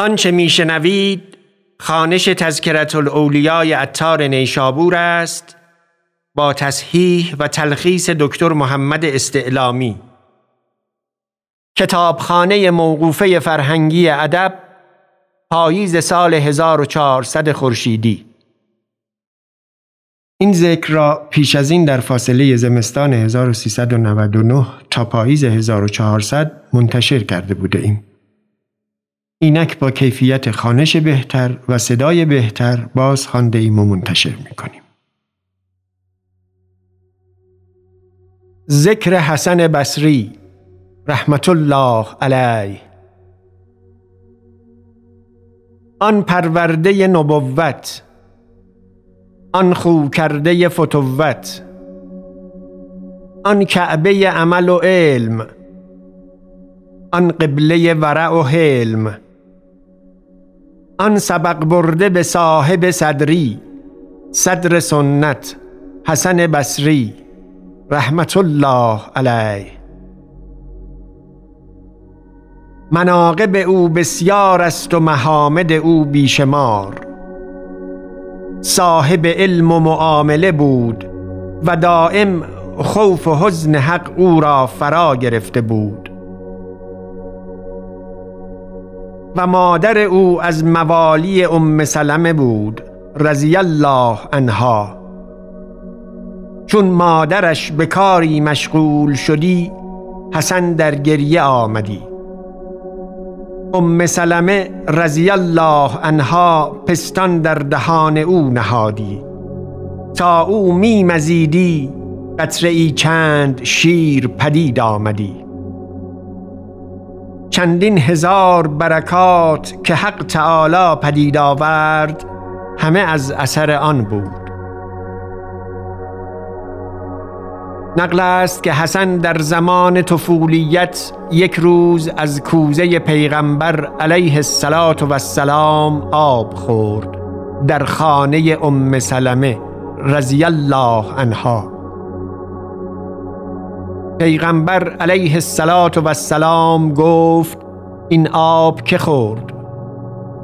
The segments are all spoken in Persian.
آنچه میشنوید خانش تذکرت الاولیای اتار نیشابور است با تصحیح و تلخیص دکتر محمد استعلامی کتابخانه موقوفه فرهنگی ادب پاییز سال 1400 خورشیدی این ذکر را پیش از این در فاصله زمستان 1399 تا پاییز 1400 منتشر کرده بوده ایم. اینک با کیفیت خانش بهتر و صدای بهتر باز خانده ایم و منتشر می کنیم. ذکر حسن بصری رحمت الله علیه آن پرورده نبوت آن خو کرده فتوت آن کعبه عمل و علم آن قبله ورع و حلم آن سبق برده به صاحب صدری. صدر سنت حسن بصری. رحمت الله علیه. مناقب او بسیار است و محامد او بیشمار. صاحب علم و معامله بود و دائم خوف و حزن حق او را فرا گرفته بود. و مادر او از موالی ام سلمه بود رضی الله عنها. چون مادرش به کاری مشغول شدی حسن در گریه آمدی. ام سلمه رضی الله عنها پستان در دهان او نهادی. تا او می مزیدی قطره ای چند شیر پدید آمدی. چندین هزار برکات که حق تعالی پدید آورد همه از اثر آن بود. نقل است که حسن در زمان طفولیت یک روز از کوزه پیغمبر علیه السلام آب خورد در خانه ام سلمه رضی الله عنها. پیغمبر علیه السلام گفت این آب که خورد؟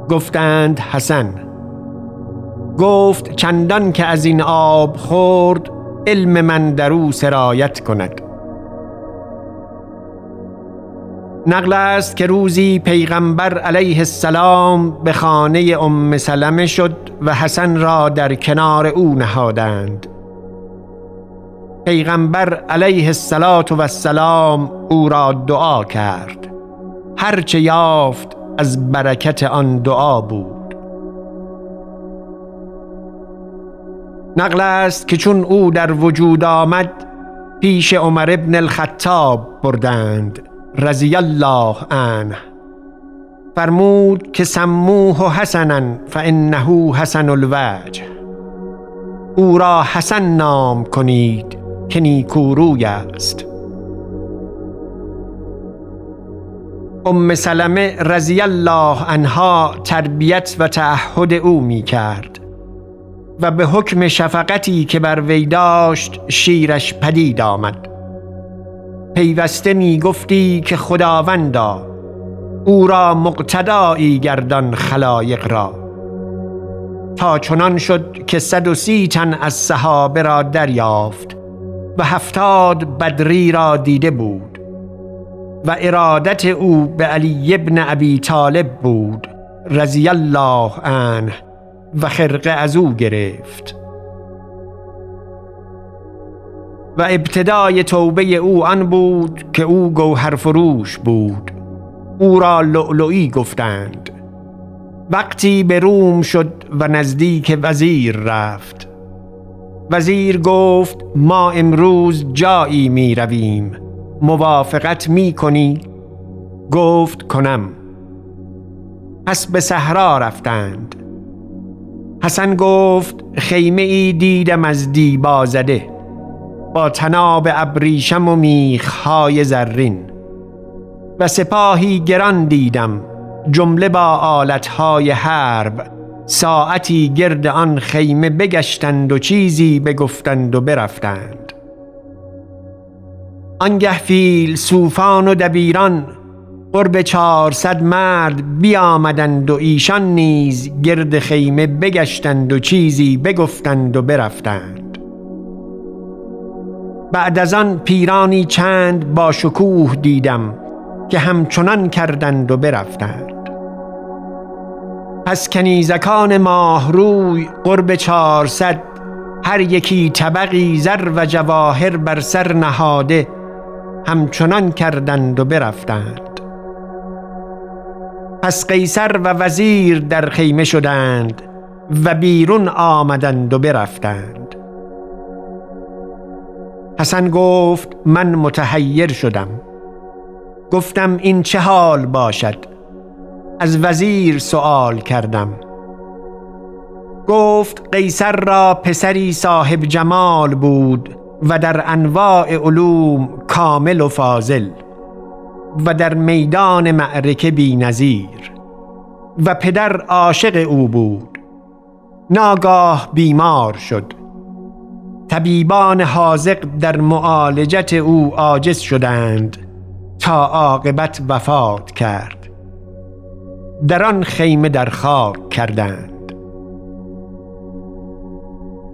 گفتند حسن. گفت چندان که از این آب خورد علم من در او سرایت کند. نقل است که روزی پیغمبر علیه السلام به خانه ام سلمه شد و حسن را در کنار او نهادند. پیغمبر علیه السلام او را دعا کرد. هرچه یافت از برکت آن دعا بود. نقل است که چون او در وجود آمد پیش عمر ابن الخطاب بردند رضی الله عنه. فرمود که سموه حسنا فانه حسن الوجه. او را حسن نام کنید. که نیکوروی است. ام سلمه رضی الله عنها تربیت و تعهد او می کرد و به حکم شفقتی که بر وی داشت شیرش پدید آمد. پیوسته می گفتی که خداوندا او را مقتدایی گردان خلایق را. تا چنان شد که صد و سی تن از صحابه را دریافت و هفتاد بدری را دیده بود و ارادت او به علی ابن ابی طالب بود رضی الله عنه و خرقه از او گرفت. و ابتدای توبه او آن بود که او گوهر فروش بود. او را لؤلؤی گفتند. وقتی به روم شد و نزدیک وزیر رفت وزیر گفت ما امروز جایی می رویم موافقت می کنی؟ گفت کنم. پس به صحرا رفتند. حسن گفت خیمه ای دیدم از دیبا زده با تناب ابریشم و میخهای زرین. و سپاهی گران دیدم جمله با آلتهای حرب ساعتی گرد آن خیمه بگشتند و چیزی بگفتند و برفتند. آنگه فیل صوفان و دبیران قرب چهارصد مرد بیامدند و ایشان نیز گرد خیمه بگشتند و چیزی بگفتند و برفتند. بعد از آن پیرانی چند با شکوه دیدم که همچنان کردند و برفتند. پس کنیزکان ماه روی قرب چهارصد هر یکی طبقی زر و جواهر بر سر نهاده همچنان کردند و برفتند. پس قیصر و وزیر در خیمه شدند و بیرون آمدند و برفتند. حسن گفت من متحیر شدم. گفتم این چه حال باشد؟ از وزیر سوال کردم. گفت قیصر را پسری صاحب جمال بود و در انواع علوم کامل و فاضل و در میدان معرکه بی نظیر و پدر عاشق او بود. ناگاه بیمار شد. طبیبان حاضق در معالجت او عاجز شدند تا عاقبت وفات کرد. در آن خیمه در خاک کردند.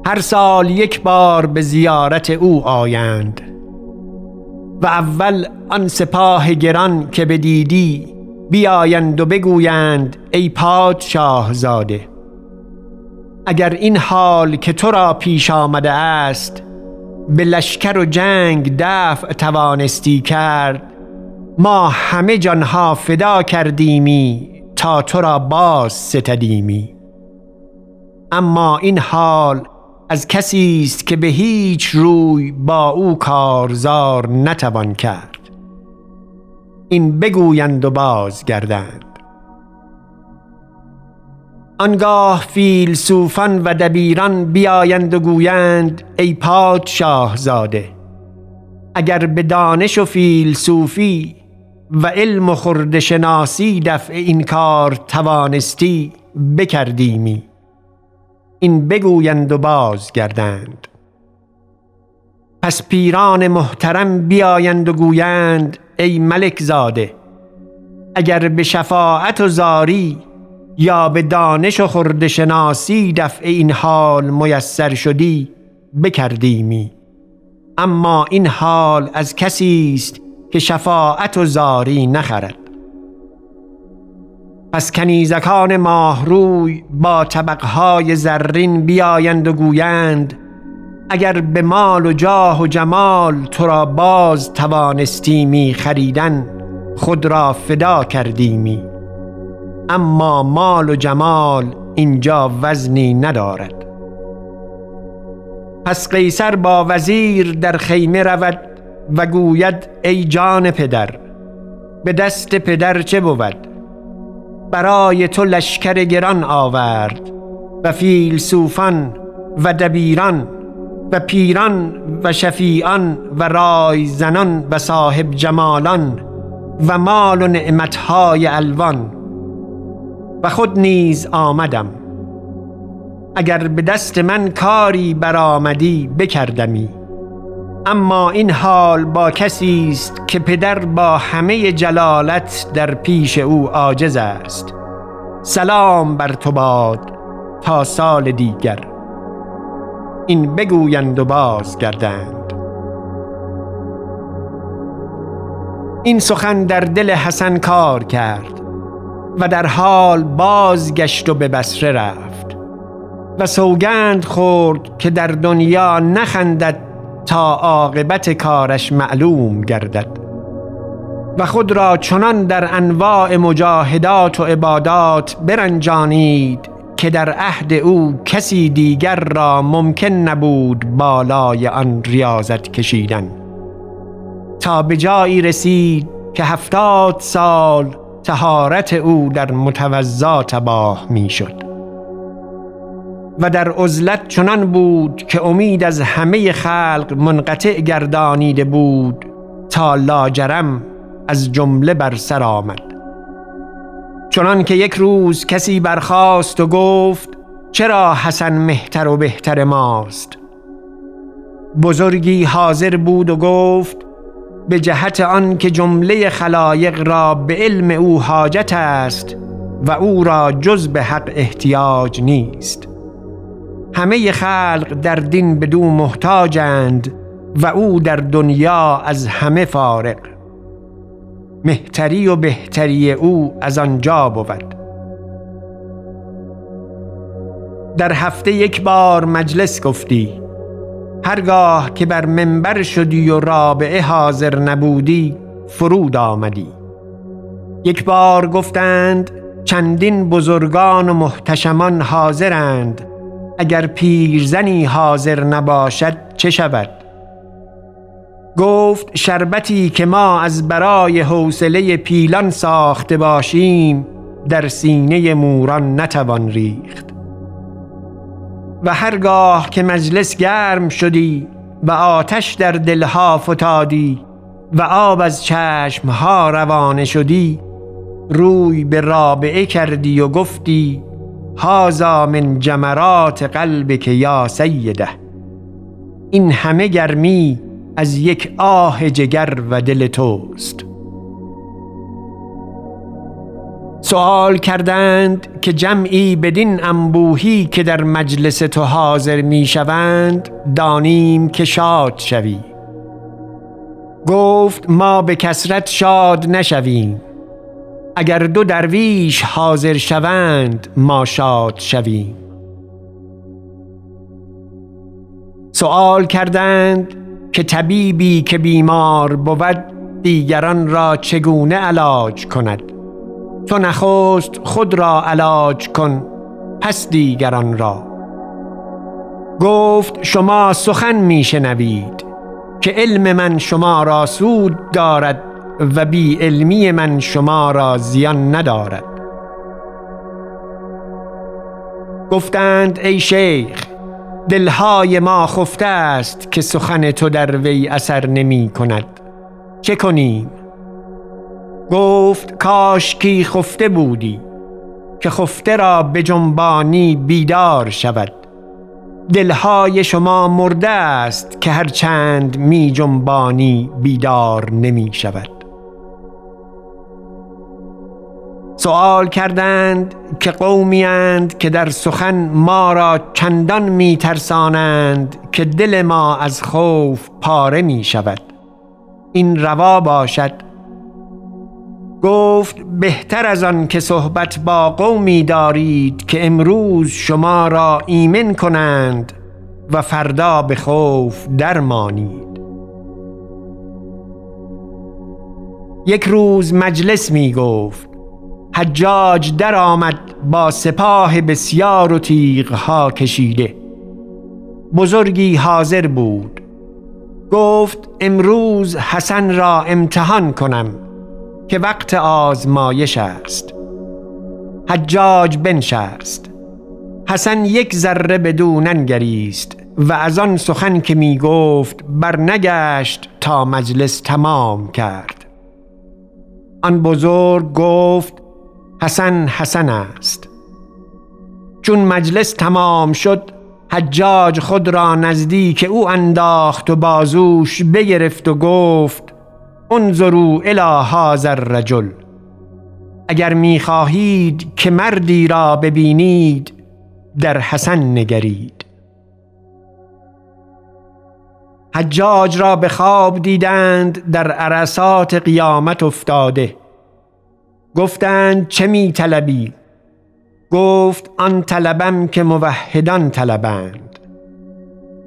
هر سال یک بار به زیارت او آیند و اول آن سپاه گران که بدیدی بیایند و بگویند ای پادشاه زاده اگر این حال که تو را پیش آمده است به لشکر و جنگ دفع توانستی کرد ما همه جانها فدا کردیمی. تا تو را باز ستدیمی. اما این حال از کسی است که به هیچ روی با او کارزار نتوان کرد. این بگویند و بازگردند. آنگاه فیلسوفان و دبیران بیایند و گویند ای پادشاه زاده اگر به دانش و فیلسوفی و علم و خرد شناسی دفع این کار توانستی بکردیمی. این بگویند و بازگردند. پس پیران محترم بیایند و گویند ای ملک زاده اگر به شفاعت و زاری یا به دانش و خرد شناسی دفع این حال میسر شدی بکردیمی. اما این حال از کسی است که شفاعت و زاری نخرد. پس کنیزکان ماهروی با طبقهای زرین بیایند و گویند اگر به مال و جاه و جمال تو را باز توانستیمی خریدن خود را فدا کردیمی. اما مال و جمال اینجا وزنی ندارد. پس قیصر با وزیر در خیمه رود و گوید ای جان پدر به دست پدر چه بود؟ برای تو لشکر گران آورد و فیلسوفان و دبیران و پیران و شفیعان و رای زنان و صاحب جمالان و مال و نعمتهای الوان. و خود نیز آمدم. اگر به دست من کاری برآمدی بکردمی. اما این حال با کسی است که پدر با همه جلالت در پیش او عاجز است. سلام بر تو باد تا سال دیگر. این بگویند و بازگردند. این سخن در دل حسن کار کرد و در حال بازگشت و به بسره رفت و سوگند خورد که در دنیا نخندد تا عاقبت کارش معلوم گردد و خود را چنان در انواع مجاهدات و عبادات برنجانید که در عهد او کسی دیگر را ممکن نبود بالای آن ریاضت کشیدن. تا به جایی رسید که هفتاد سال تهارت او در متوضا تباه می‌شد. و در عزلت چنان بود که امید از همه خلق منقطع گردانیده بود تا لاجرم از جمله بر سر آمد. چنان که یک روز کسی برخاست و گفت چرا حسن مهتر و بهتر ماست؟ بزرگی حاضر بود و گفت به جهت آن که جمله خلایق را به علم او حاجت است و او را جز به حق احتیاج نیست. همه خلق در دین بدو محتاجند و او در دنیا از همه فارق مهتری و بهتری او از آنجا بود. در هفته یک بار مجلس گفتی هرگاه که بر منبر شدی و رابعه حاضر نبودی فرود آمدی. یک بار گفتند چندین بزرگان و محتشمان حاضرند اگر پیرزنی حاضر نباشد چه شود؟ گفت شربتی که ما از برای حوصله پیلان ساخته باشیم در سینه موران نتوان ریخت. و هرگاه که مجلس گرم شدی و آتش در دلها فتادی و آب از چشمها روانه شدی روی به رابعه کردی و گفتی هازا من جمرات قلبک یا سیده. این همه گرمی از یک آه جگر و دل توست. سوال کردند که جمعی بدین انبوهی که در مجلس تو حاضر می شوند دانیم که شاد شوی. گفت ما به کسرت شاد نشویم. اگر دو درویش حاضر شوند ما شاد شویم. سوال کردند که طبیبی که بیمار بود دیگران را چگونه علاج کند؟ تو نخست خود را علاج کن پس دیگران را. گفت شما سخن میشنوید که علم من شما را سود دارد. و بی علمی من شما را زیان ندارد. گفتند ای شیخ دلهای ما خفته است که سخن تو در وی اثر نمی کند. چه کنیم؟ گفت کاش کی خفته بودی که خفته را به جنبانی بیدار شود. دلهای شما مرده است که هرچند می جنبانی بیدار نمی شود. سوال کردند که قومی اند که در سخن ما را چندان می ترسانند که دل ما از خوف پاره می شود. این روا باشد. گفت بهتر از آن که صحبت با قومی دارید که امروز شما را ایمن کنند و فردا به خوف درمانید. یک روز مجلس می گفت حجاج در آمد با سپاه بسیار و تیغها کشیده. بزرگی حاضر بود. گفت امروز حسن را امتحان کنم که وقت آزمایش است. حجاج بنشست. حسن یک ذره بدون ننگریست و از آن سخن که می گفت برنگشت تا مجلس تمام کرد. آن بزرگ گفت حسن حسن است. چون مجلس تمام شد حجاج خود را نزدیک او انداخت و بازوش بگرفت و گفت انظروا الى هذا الرجل. اگر می‌خواهید که مردی را ببینید در حسن نگرید. حجاج را به خواب دیدند در عرصات قیامت افتاده. گفتند چه می طلبی؟ گفت آن طلبم که موحدان طلبند.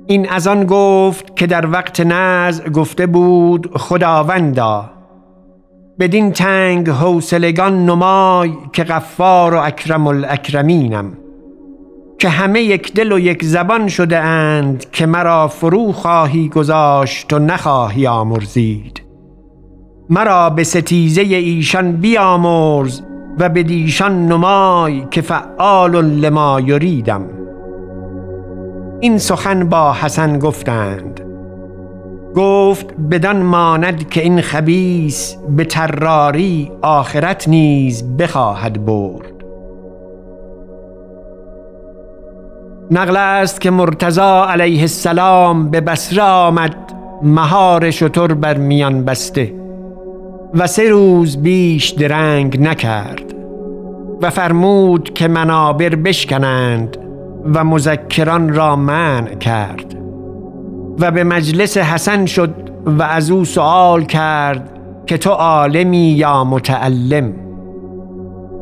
این از آن گفت که در وقت نزع گفته بود خداوندا. بدین تنگ حوصلگان نمای که غفار و اکرم الاکرمینم. که همه یک دل و یک زبان شده اند که مرا فرو خواهی گذاشت و نخواهی آمرزید. مرا به ستیزه ایشان بیامرز و به دیشان نمای که فعال لما یریدم. این سخن با حسن گفتند. گفت بدان ماند که این خبیس به تراری آخرت نیز بخواهد برد. نقل است که مرتضا علیه السلام به بصره آمد مهار شتر بر میان بسته. و سه روز بیش درنگ نکرد و فرمود که منابر بشکنند و مذکران را منع کرد و به مجلس حسن شد و از او سوال کرد که تو عالمی یا متعلم؟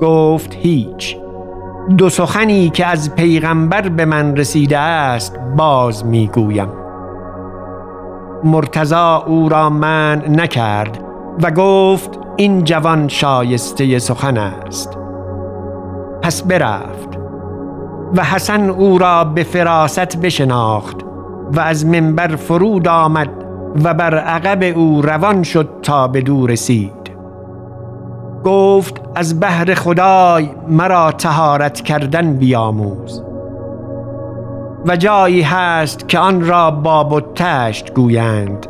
گفت هیچ. دو سخنی که از پیغمبر به من رسیده است باز می‌گویم. مرتضا او را من نکرد و گفت این جوان شایسته سخن است. پس برفت و حسن او را به فراست بشناخت و از منبر فرود آمد و بر عقب او روان شد تا به دور رسید. گفت از بهر خدای مرا تهارت کردن بیاموز. و جایی هست که آن را باب و تشت گویند.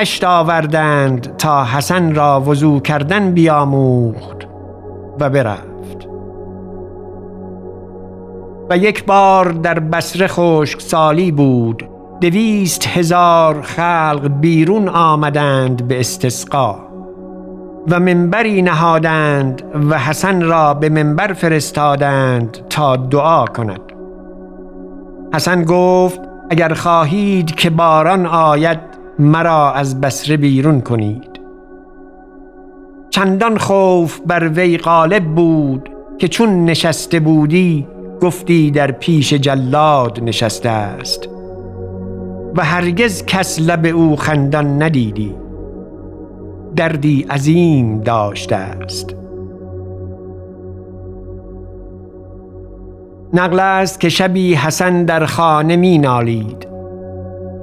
تشت آوردند تا حسن را وضو کردن بیاموخت و برفت. و یک بار در بسره خشک سالی بود دویست هزار خلق بیرون آمدند به استسقا و منبری نهادند و حسن را به منبر فرستادند تا دعا کند. حسن گفت اگر خواهید که باران آید مرا از بسره بیرون کنید. چندان خوف بر وی غالب بود که چون نشسته بودی گفتی در پیش جلاد نشسته است. و هرگز کس لب او خندان ندیدی. دردی عظیم داشته است. نقل است که شبی حسن در خانه می نالید.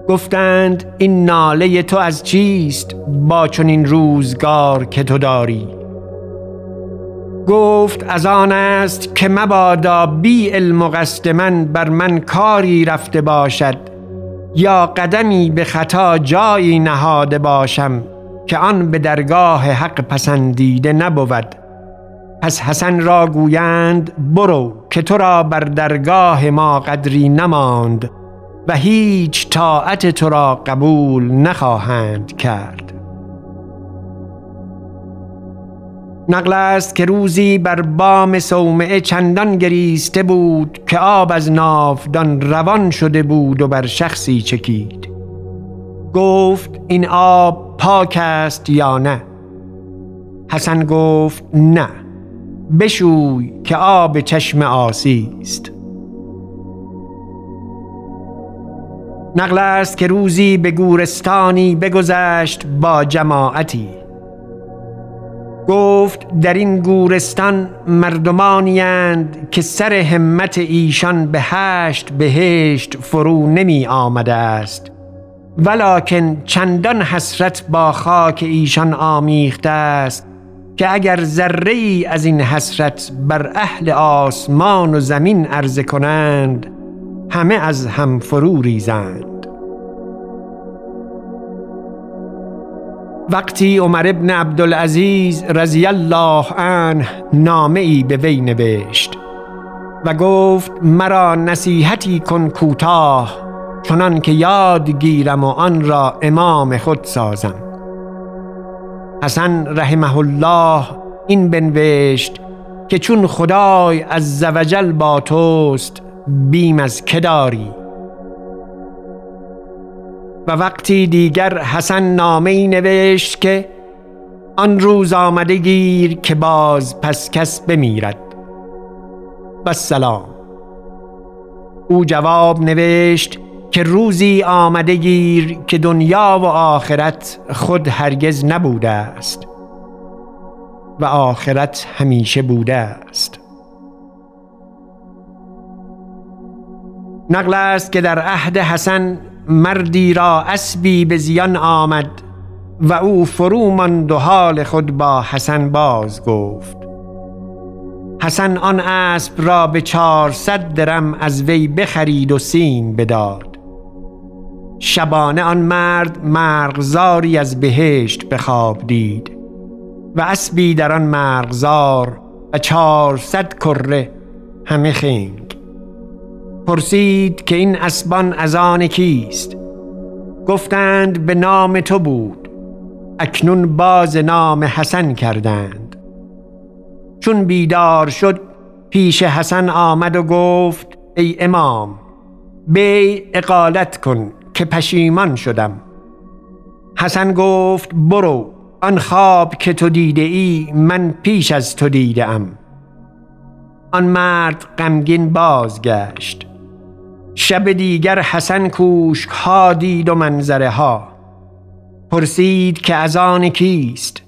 گفتند این ناله تو از چیست با چنین روزگار که تو داری؟ گفت از آن است که مبادا بی علم من بر من کاری رفته باشد یا قدمی به خطا جایی نهاده باشم که آن به درگاه حق پسندیده نبود. پس حسن را گویند برو که تو را بر درگاه ما قدری نماند. و هیچ طاعت تو را قبول نخواهند کرد. نقل است که روزی بر بام صومعه چندان گریسته بود که آب از نافدان روان شده بود و بر شخصی چکید. گفت این آب پاک است یا نه؟ حسن گفت نه بشوی که آب چشم آسی است نقل است که روزی به گورستانی بگذشت با جماعتی. گفت در این گورستان مردمانی که سر همت ایشان به هشت بهشت فرو نمی آمده است. ولکن چندان حسرت با خاک ایشان آمیخته است که اگر ذره ای از این حسرت بر اهل آسمان و زمین عرضه کنند همه از هم فرو ریزند. وقتی عمر ابن عبدالعزیز رضی الله عنه نامه ای به وی نوشت و گفت مرا نصیحتی کن کوتاه چنان که یاد گیرم و آن را امام خود سازم. حسن رحمه الله این بنوشت که چون خدای از زوجل با توست بیم از که داری؟ و وقتی دیگر حسن نامه نوشت که آن روز آمده گیر که باز پس کس بمیرد. و سلام او جواب نوشت که روزی آمده گیر که دنیا و آخرت خود هرگز نبوده است و آخرت همیشه بوده است. نقل است که در عهد حسن مردی را اسبی به زیان آمد و او فرو ماند و حال خود با حسن باز گفت. حسن آن اسب را به چهارصد درم از وی بخرید و سیم بداد. شبانه آن مرد مرغزاری از بهشت به خواب دید و اسبی در آن مرغزار و چهارصد کره همه خنگ. پرسید که این اسبان از آن کیست؟ گفتند به نام تو بود. اکنون باز نام حسن کردند. چون بیدار شد پیش حسن آمد و گفت ای امام بی اقالت کن که پشیمان شدم. حسن گفت برو آن خواب که تو دیده ای من پیش از تو دیده ام. آن مرد غمگین بازگشت. شب دیگر حسن کوشک ها دید و منظره ها. پرسید که از آن کیست؟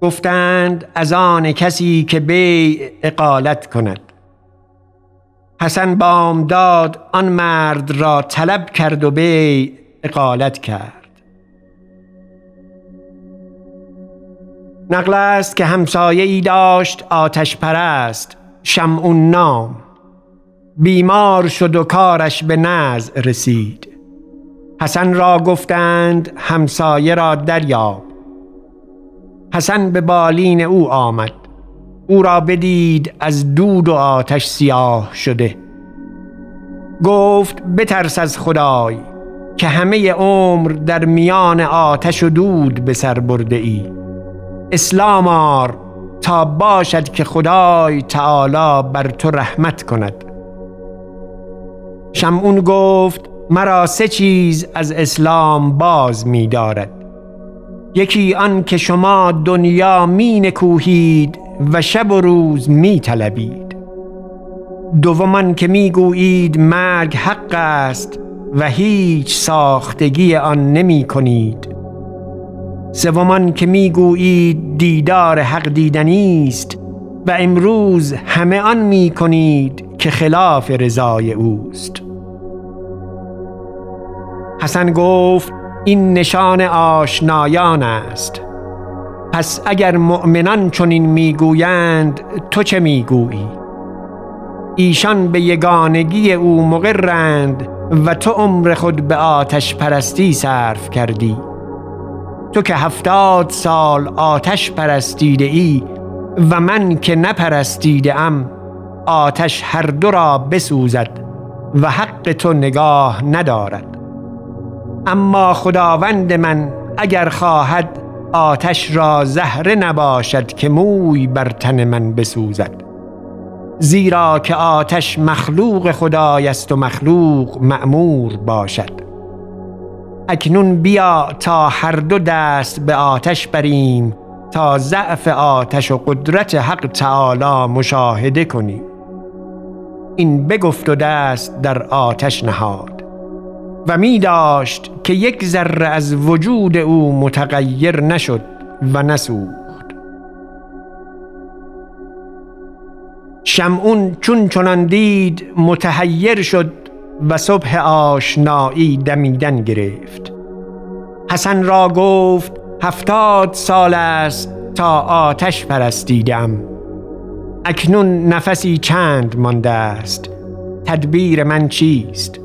گفتند از آن کسی که بی اقالت کند. حسن بامداد آن مرد را طلب کرد و بی اقالت کرد. نقل است که همسایه ای داشت آتش پرست شمعون نام. بیمار شد و کارش به نزع رسید. حسن را گفتند همسایه را دریاب. حسن به بالین او آمد. او را بدید از دود و آتش سیاه شده. گفت بترس از خدای که همه عمر در میان آتش و دود به سر برده ای. اسلام آر تا باشد که خدای تعالی بر تو رحمت کند. شمعون گفت مرا سه چیز از اسلام باز می دارد یکی آن که شما دنیا می نکوهید و شب و روز می طلبید دومان که می گویید مرگ حق است و هیچ ساختگی آن نمی کنید سومان که می‌گویید دیدار حق دیدنی است و امروز همه آن می کنید که خلاف رضای اوست. حسن گفت این نشان آشنایان است. پس اگر مؤمنان چنین می‌گویند تو چه می‌گویی؟ ایشان به یگانگی او مقرند و تو عمر خود به آتش پرستی صرف کردی. تو که هفتاد سال آتش پرستیده ای و من که نپرستیده ام آتش هر دو را بسوزد و حق تو نگاه ندارد. اما خداوند من اگر خواهد آتش را زهره نباشد که موی بر تن من بسوزد. زیرا که آتش مخلوق خدای است و مخلوق معمور باشد. اکنون بیا تا هر دو دست به آتش بریم تا ضعف آتش و قدرت حق تعالی مشاهده کنیم. این بگفت و دست در آتش نهاد. و می داشت که یک ذره از وجود او متغیر نشد و نسوخت. شمعون چون چنان دید متحیر شد و صبح آشنایی دمیدن گرفت. حسن را گفت هفتاد سال است تا آتش پرستیدم. اکنون نفسی چند مانده است. تدبیر من چیست؟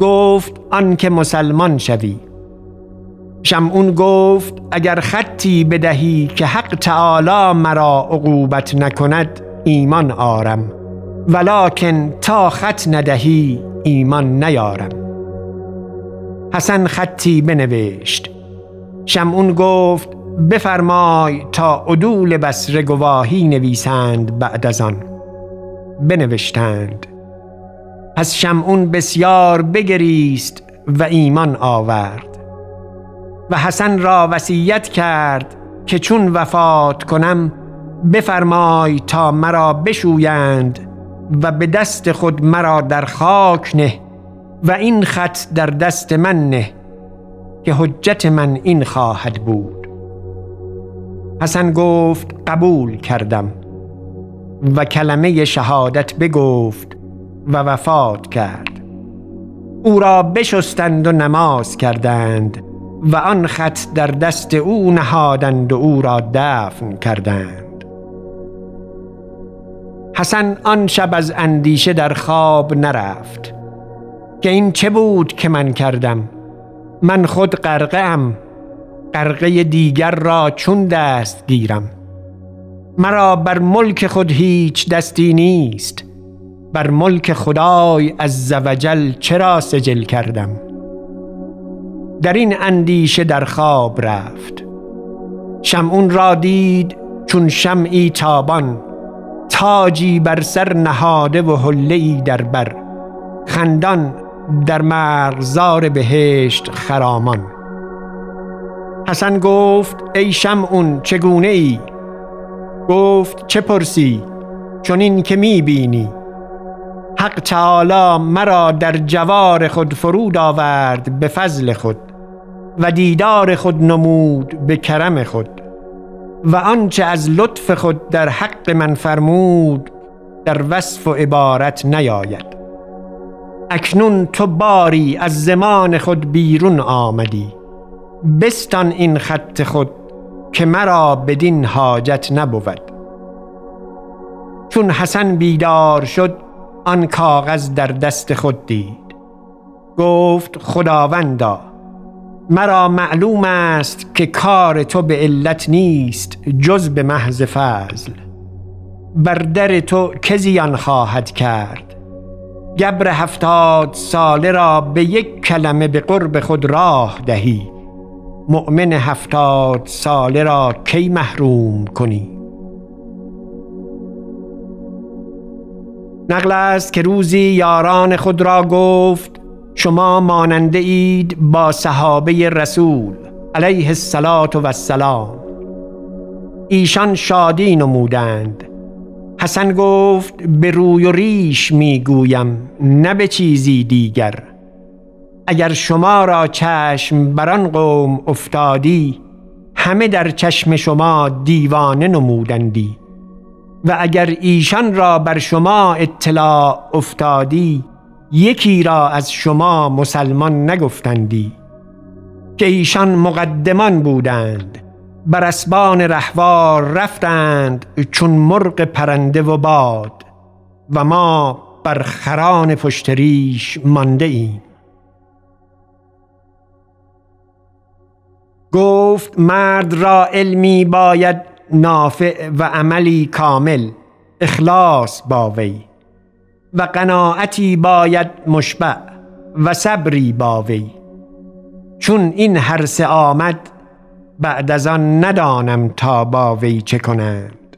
گفت آنکه مسلمان شوی. شمعون گفت اگر خطی بدهی که حق تعالی مرا عقوبت نکند ایمان آرم. ولکن تا خط ندهی ایمان نیارم. حسن خطی بنوشت. شمعون گفت بفرمای تا عدول بسر گواهی نویسند بعد از آن. بنوشتند. پس شمعون بسیار بگریست و ایمان آورد. و حسن را وصیت کرد که چون وفات کنم بفرمای تا مرا بشویند و به دست خود مرا در خاک نه و این خط در دست من نه که حجت من این خواهد بود. حسن گفت قبول کردم و کلمه شهادت بگفت و وفات کرد. او را بشستند و نماز کردند و آن خط در دست او نهادند و او را دفن کردند. حسن آن شب از اندیشه در خواب نرفت. که این چه بود که من کردم؟ من خود غرقه ام. غرقه دیگر را چون دست گیرم مرا بر ملک خود هیچ دستی نیست. بر ملک خدای از زوجل چرا سجل کردم؟ در این اندیشه در خواب رفت. شمعون را دید چون شمعی تابان تاجی بر سر نهاده و حله در بر خندان در مرغزار بهشت خرامان. حسن گفت ای شمعون چگونه ای؟ گفت چه پرسی؟ چون این که می بینی حق تعالی مرا در جوار خود فرود آورد به فضل خود و دیدار خود نمود به کرم خود و آنچه از لطف خود در حق من فرمود در وصف و عبارت نیاید. اکنون تو باری از زمان خود بیرون آمدی. بستان این خط خود که مرا بدین حاجت نبود. چون حسن بیدار شد آن کاغذ در دست خود دید. گفت خداوندا مرا معلوم است که کار تو به علت نیست جز به محض فضل. بر در تو که زیان خواهد کرد؟ گبر هفتاد ساله را به یک کلمه به قرب خود راه دهی. مؤمن هفتاد ساله را کی محروم کنی؟ نقل است که روزی یاران خود را گفت شما ماننده اید با صحابه رسول علیه الصلاة و السلام ایشان شادی نمودند. حسن گفت به روی و ریش می‌گویم نه به چیزی دیگر. اگر شما را چشم بران قوم افتادی همه در چشم شما دیوانه نمودندی. و اگر ایشان را بر شما اطلاع افتادی یکی را از شما مسلمان نگفتندی که ایشان مقدمان بودند بر اسبان رهوار رفتند چون مرغ پرنده و باد و ما بر خران پشتریش مانده ایم گفت مرد را علمی باید نافع و عملی کامل اخلاص با وی. و قناعتی باید مشبع و صبری با وی. چون این هر سه آمد بعد از آن ندانم تا با وی چه کنند.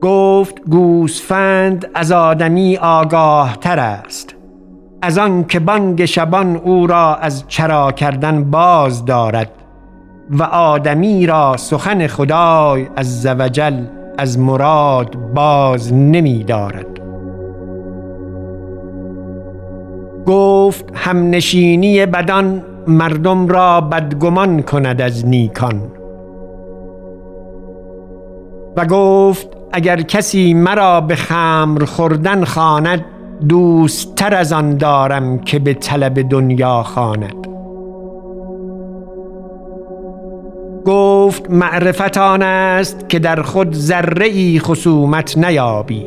گفت گوسفند از آدمی آگاه تر است. از آن که بانگ شبان او را از چرا کردن باز دارد. و آدمی را سخن خدای از زوجل از مراد باز نمی دارد. گفت همنشینی بدان مردم را بدگمان کند از نیکان. و گفت اگر کسی مرا به خمر خوردن خواند دوست تر از آن دارم که به طلب دنیا خواند. گفت معرفت آن است که در خود ذره ای خصومت نیابی.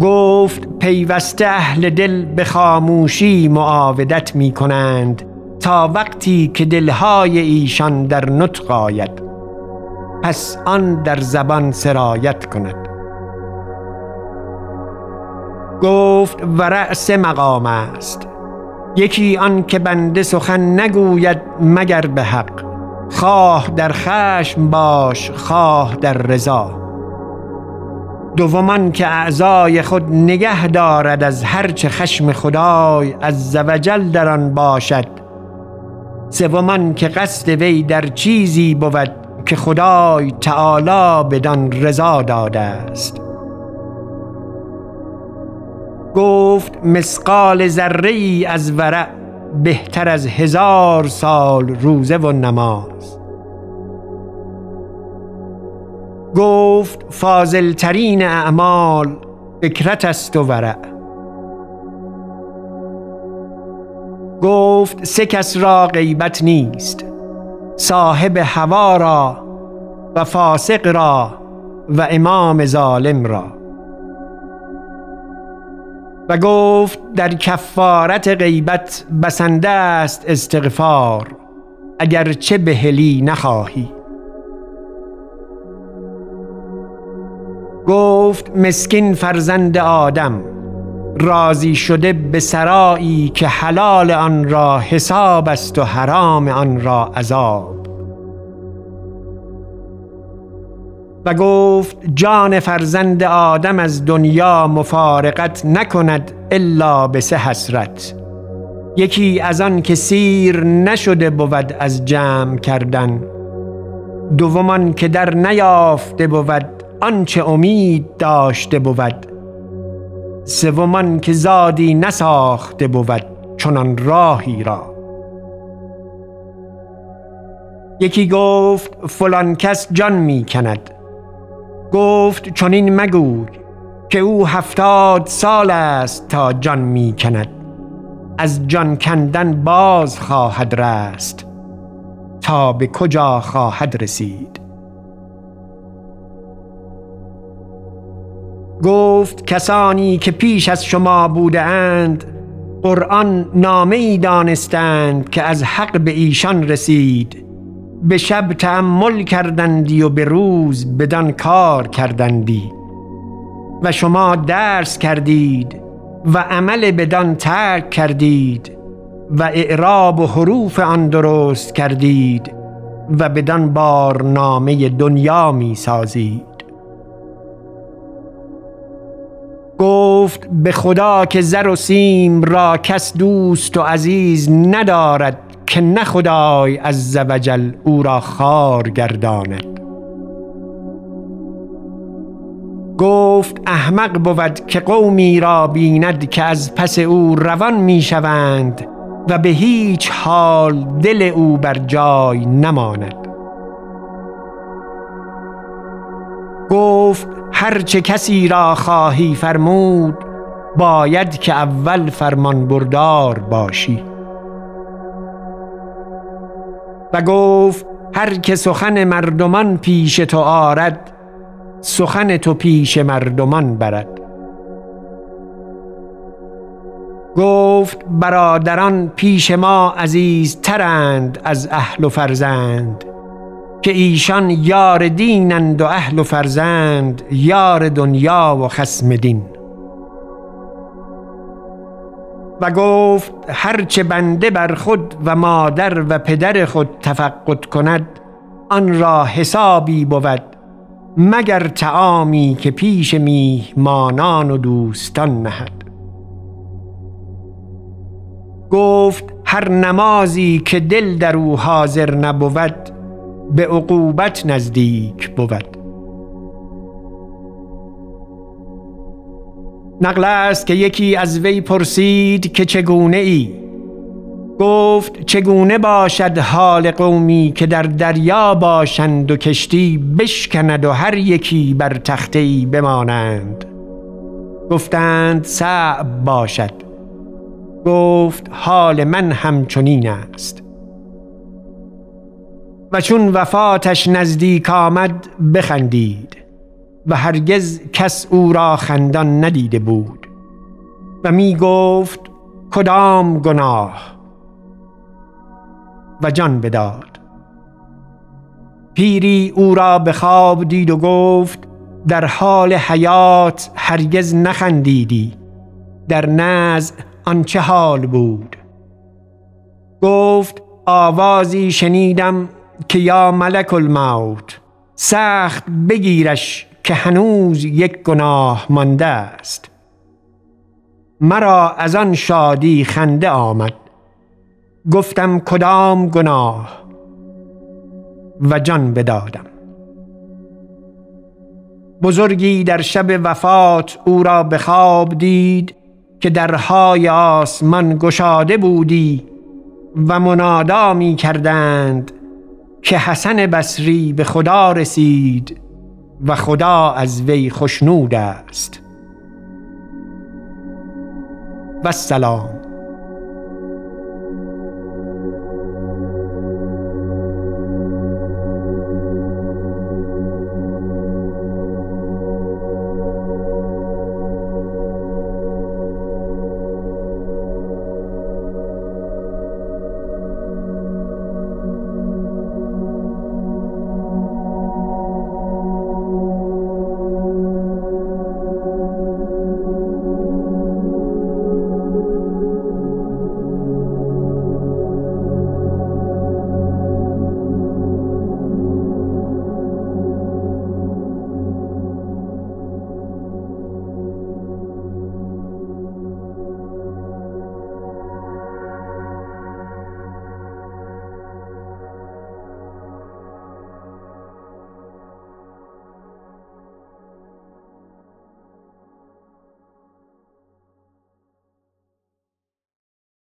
گفت پیوسته اهل دل به خاموشی معاودت می کنند تا وقتی که دلهای ایشان در نطق آید. پس آن در زبان سرایت کند. گفت و رأس مقام است. یکی آن که بنده سخن نگوید مگر به حق. خواه در خشم باش خواه در رضا. دومان که اعضای خود نگه دارد از هرچه خشم خدای از زوجل در آن باشد. سومان که قصد وی در چیزی بود که خدای تعالی بدان رضا داده است. گفت مسقال ذره ای از ورع بهتر از هزار سال روزه و نماز. گفت فاضل ترین اعمال فکرت است و ورع. گفت سه کس را غیبت نیست صاحب هوا را و فاسق را و امام ظالم را. و گفت در کفارت غیبت بسنده است استغفار اگر چه بهلی نخواهی. گفت مسکین فرزند آدم راضی شده به سرایی که حلال آن را حساب است و حرام آن را عذاب. و گفت جان فرزند آدم از دنیا مفارقت نکند الا به سه حسرت. یکی از آن که سیر نشده بود از جمع کردن. دومان که در نیافته بود آنچه امید داشته بود. سومان که زادی نساخته بود چنان راهی را. یکی گفت فلان کس جان می کند گفت چنین مگوی که او هفتاد سال است تا جان می کند. از جان کندن باز خواهد رست. تا به کجا خواهد رسید؟ گفت کسانی که پیش از شما بوده اند قرآن نامه دانستند که از حق به ایشان رسید. به شب تعمل کردندی و به روز بدان کار کردندی. و شما درس کردید و عمل بدان ترک کردید و اعراب و حروف آن درست کردید و بدان بارنامه دنیا می سازید. گفت به خدا که زر و سیم را کس دوست و عزیز ندارد که نه خدای از وجل او را خار گرداند. گفت احمق بود که قومی را بیند که از پس او روان می شوند و به هیچ حال دل او بر جای نماند. گفت هرچه کسی را خواهی فرمود باید که اول فرمان بردار باشی. و گفت هر که سخن مردمان پیش تو آرد سخن تو پیش مردمان برد. گفت برادران پیش ما عزیز ترند از اهل و فرزند که ایشان یار دینند و اهل و فرزند یار دنیا و خسم دین. و گفت هرچه بنده بر خود و مادر و پدر خود تفقد کند آن را حسابی بود مگر تعامی که پیش میهمانان و دوستان نهد. گفت هر نمازی که دل در او حاضر نبود به عقوبت نزدیک بود. نقل است که یکی از وی پرسید که چگونه ای گفت چگونه باشد حال قومی که در دریا باشند و کشتی بشکند و هر یکی بر تخته ای بمانند؟ گفتند صعب باشد. گفت حال من همچنین است. و چون وفاتش نزدیک آمد بخندید. و هرگز کس او را خندان ندیده بود و می گفت کدام گناه و جان بداد. پیری او را به خواب دید و گفت در حال حیات هرگز نخندیدی در نزع آن چه حال بود. گفت آوازی شنیدم که یا ملک الموت سخت بگیرش که هنوز یک گناه مانده است. مرا از آن شادی خنده آمد. گفتم کدام گناه و جان بدادم. بزرگی در شب وفات او را به خواب دید که درهای آسمان گشاده بودی و منادا می کردند که حسن بصری به خدا رسید و خدا از وی خشنود است. و سلام